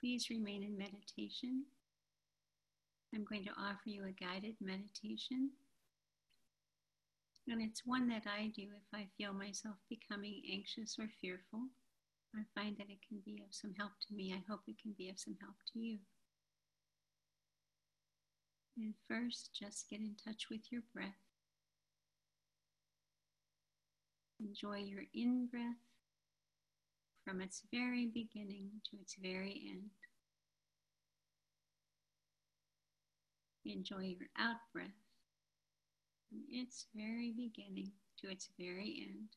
please remain in meditation. I'm going to offer you a guided meditation. And it's one that I do if I feel myself becoming anxious or fearful. I find that it can be of some help to me. I hope it can be of some help to you. And first, just get in touch with your breath. Enjoy your in breath from its very beginning to its very end. Enjoy your out breath from its very beginning to its very end.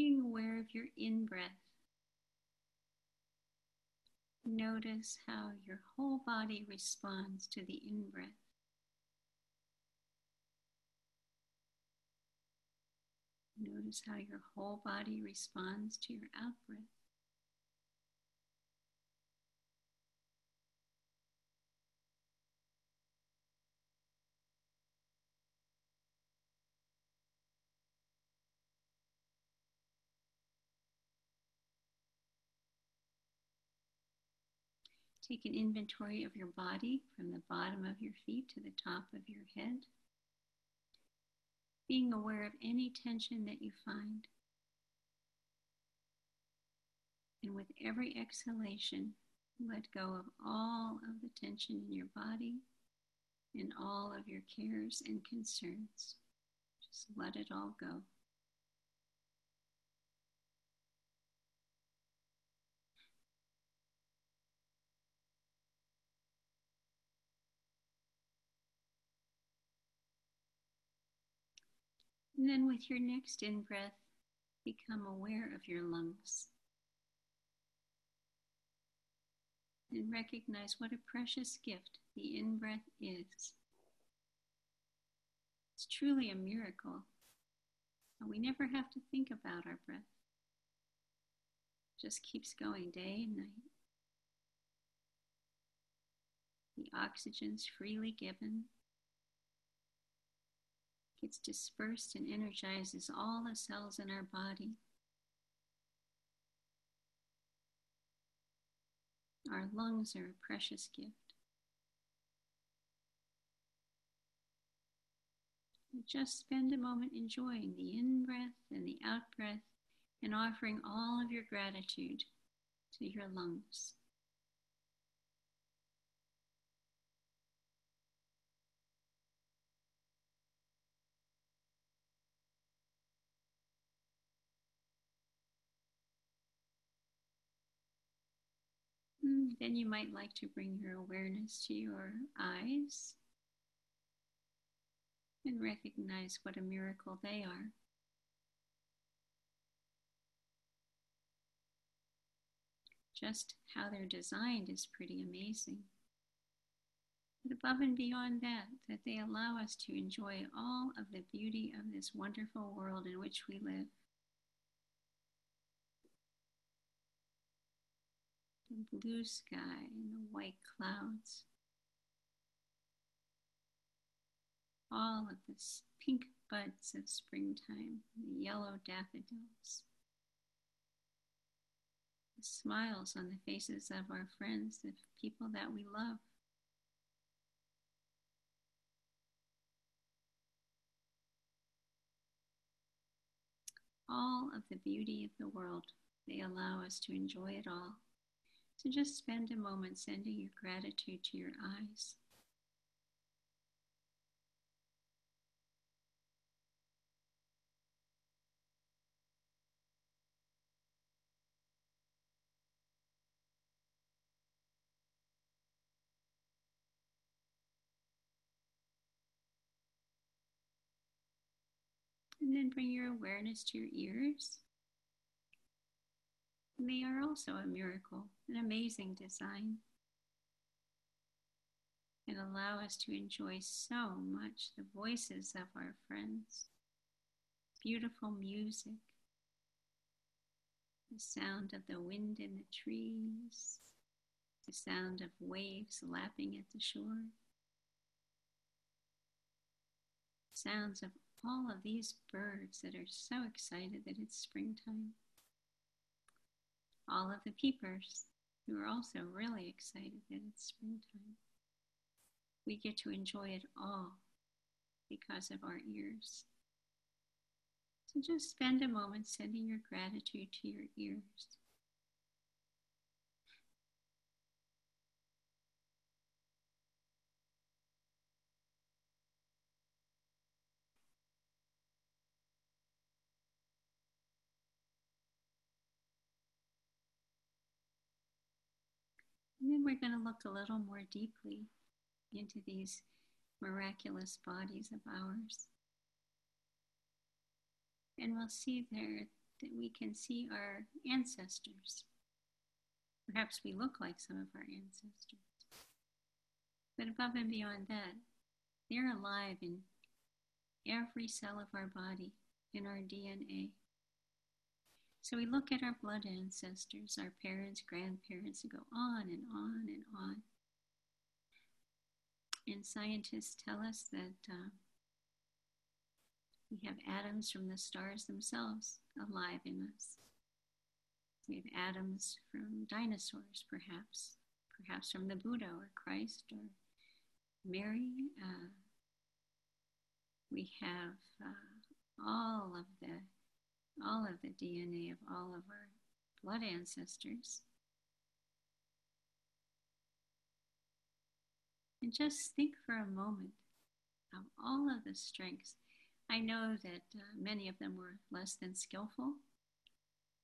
Being aware of your in breath. Notice how your whole body responds to the in breath. Notice how your whole body responds to your out breath. Take an inventory of your body from the bottom of your feet to the top of your head. Being aware of any tension that you find. And with every exhalation, let go of all of the tension in your body and all of your cares and concerns. Just let it all go. And then with your next in breath, become aware of your lungs. And recognize what a precious gift the in breath is. It's truly a miracle. We never have to think about our breath. It just keeps going day and night. The oxygen's freely given gets dispersed and energizes all the cells in our body. Our lungs are a precious gift. just spend a moment enjoying the in breath and the out breath and offering all of your gratitude to your lungs. Mm, then you might like to bring your awareness to your eyes and recognize what a miracle they are. Just how they're designed is pretty amazing. But above and beyond that, that they allow us to enjoy all of the beauty of this wonderful world in which we live. The blue sky and the white clouds. All of the pink buds of springtime, the yellow daffodils, the smiles on the faces of our friends, the people that we love. All of the beauty of the world, they allow us to enjoy it all. So just spend a moment sending your gratitude to your eyes. And then bring your awareness to your ears. They are also a miracle, an amazing design, and allow us to enjoy so much the voices of our friends. beautiful music, the sound of the wind in the trees, the sound of waves lapping at the shore, sounds of all of these birds that are so excited that it's springtime, all of the peepers who are also really excited that it's springtime. We get to enjoy it all because of our ears. So just spend a moment sending your gratitude to your ears. And then we're going to look a little more deeply into these miraculous bodies of ours. And we'll see there that we can see our ancestors. Perhaps we look like some of our ancestors. But above and beyond that, they're alive in every cell of our body, in our DNA. So we look at our blood ancestors, our parents, grandparents, and go on and on and on. And scientists tell us that uh, we have atoms from the stars themselves alive in us. We have atoms from dinosaurs, perhaps, perhaps from the Buddha or Christ or Mary. Uh, we have uh, all of the all of the DNA of all of our blood ancestors. And just think for a moment of all of the strengths. I know that uh, many of them were less than skillful,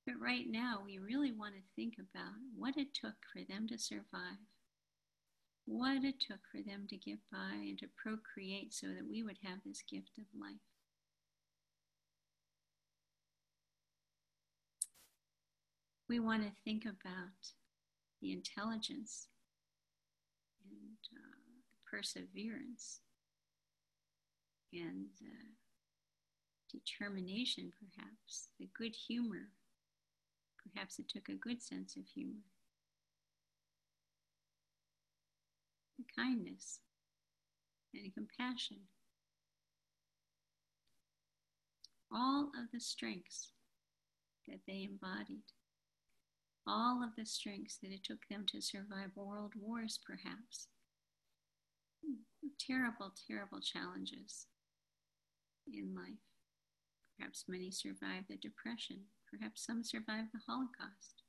but right now we really want to think about what it took for them to survive, what it took for them to get by and to procreate so that we would have this gift of life. We want to think about the intelligence and uh, perseverance and uh, determination, perhaps, the good humor. Perhaps it took a good sense of humor. The kindness and compassion. All of the strengths that they embodied all of the strengths that it took them to survive world wars, perhaps. Terrible, terrible challenges in life. Perhaps many survived the Depression. Perhaps some survived the Holocaust.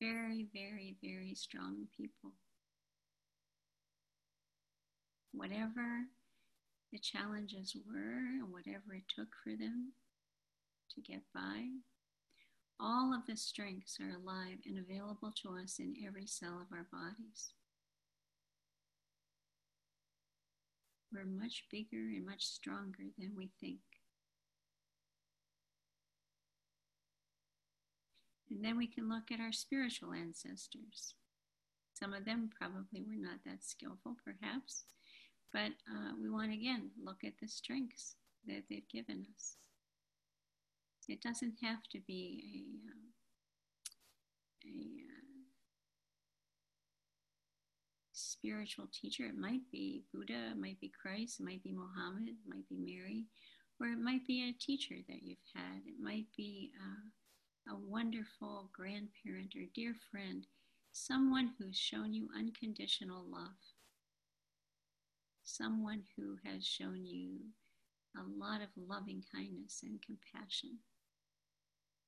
Very, very, very strong people. Whatever the challenges were and whatever it took for them to get by. All of the strengths are alive and available to us in every cell of our bodies. We're much bigger and much stronger than we think. And then we can look at our spiritual ancestors. Some of them probably were not that skillful, perhaps, but want again look at the strengths that they've given us. It doesn't have to be a, um, a uh, spiritual teacher. It might be Buddha, it might be Christ, it might be Mohammed, it might be Mary, or it might be a teacher that you've had. It might be uh, a wonderful grandparent or dear friend, someone who's shown you unconditional love someone who has shown you a lot of loving kindness and compassion,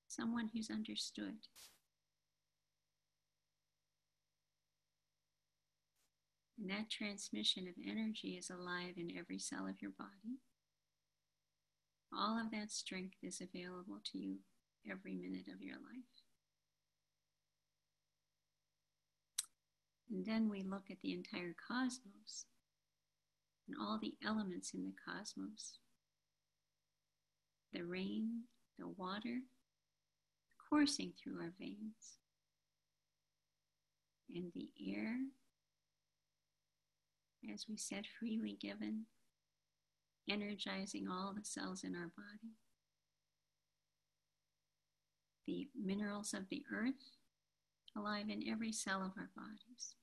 someone who's understood. And that transmission of energy is alive in every cell of your body. All of that strength is available to you every minute of your life. And then we look at the entire cosmos and all the elements in the cosmos the rain, the water coursing through our veins, and the air, as we said, freely given, energizing all the cells in our body. The minerals of the earth alive in every cell of our bodies.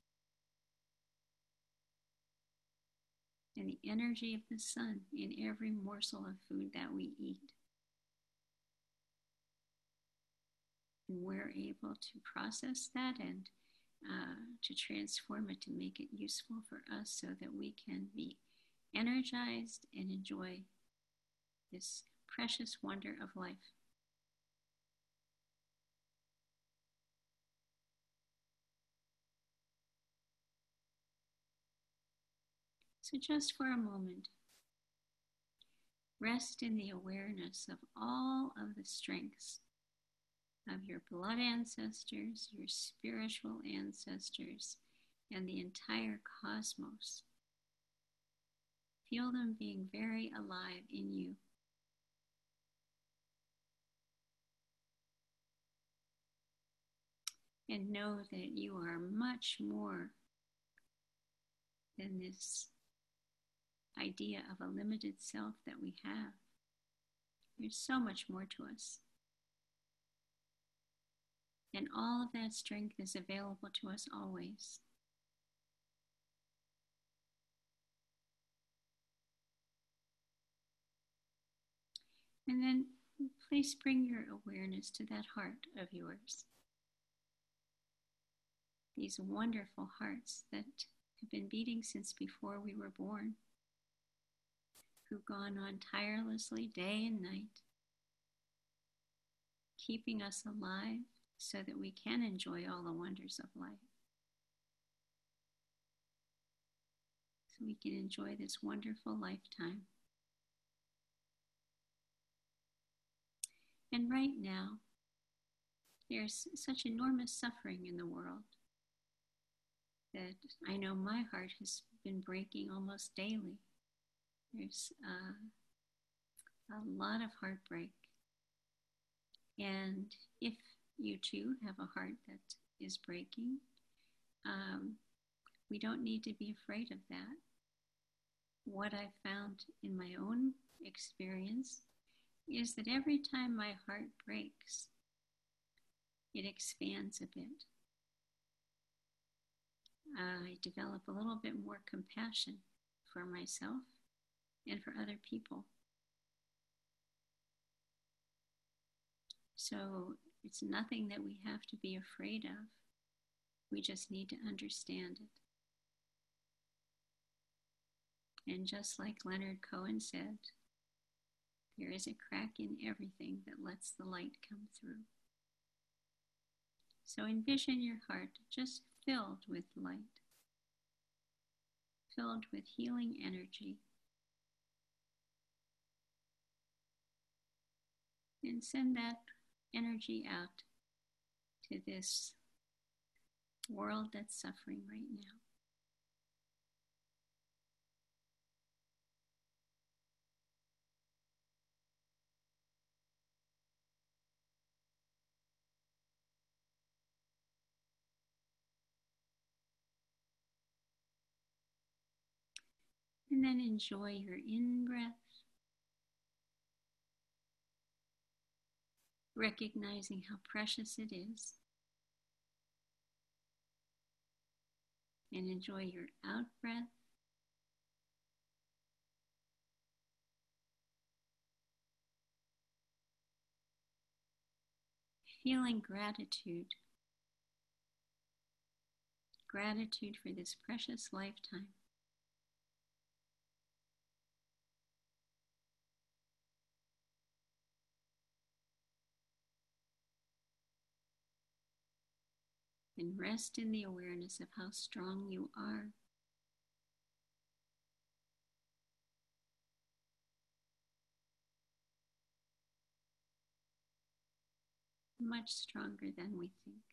And the energy of the sun in every morsel of food that we eat. And we're able to process that and uh, to transform it to make it useful for us so that we can be energized and enjoy this precious wonder of life. So, just for a moment, rest in the awareness of all of the strengths of your blood ancestors, your spiritual ancestors, and the entire cosmos. Feel them being very alive in you. And know that you are much more than this idea of a limited self that we have. There's so much more to us. And all of that strength is available to us always. And then please bring your awareness to that heart of yours. These wonderful hearts that have been beating since before we were born, who've gone on tirelessly day and night, keeping us alive so that we can enjoy all the wonders of life. So we can enjoy this wonderful lifetime. And right now, there's such enormous suffering in the world that I know my heart has been breaking almost daily. There's uh, a lot of heartbreak. And if you too have a heart that is breaking. Um, we don't need to be afraid of that. What I found in my own experience is that every time my heart breaks, it expands a bit. I develop a little bit more compassion for myself and for other people. So it's nothing that we have to be afraid of. We just need to understand it. And just like Leonard Cohen said, there is a crack in everything that lets the light come through. So envision your heart just filled with light, filled with healing energy. And send that energy out to this world that's suffering right now. And then enjoy your in breath recognizing how precious it is. And enjoy your out breath. Feeling gratitude. Gratitude for this precious lifetime. And rest in the awareness of how strong you are. Much stronger than we think.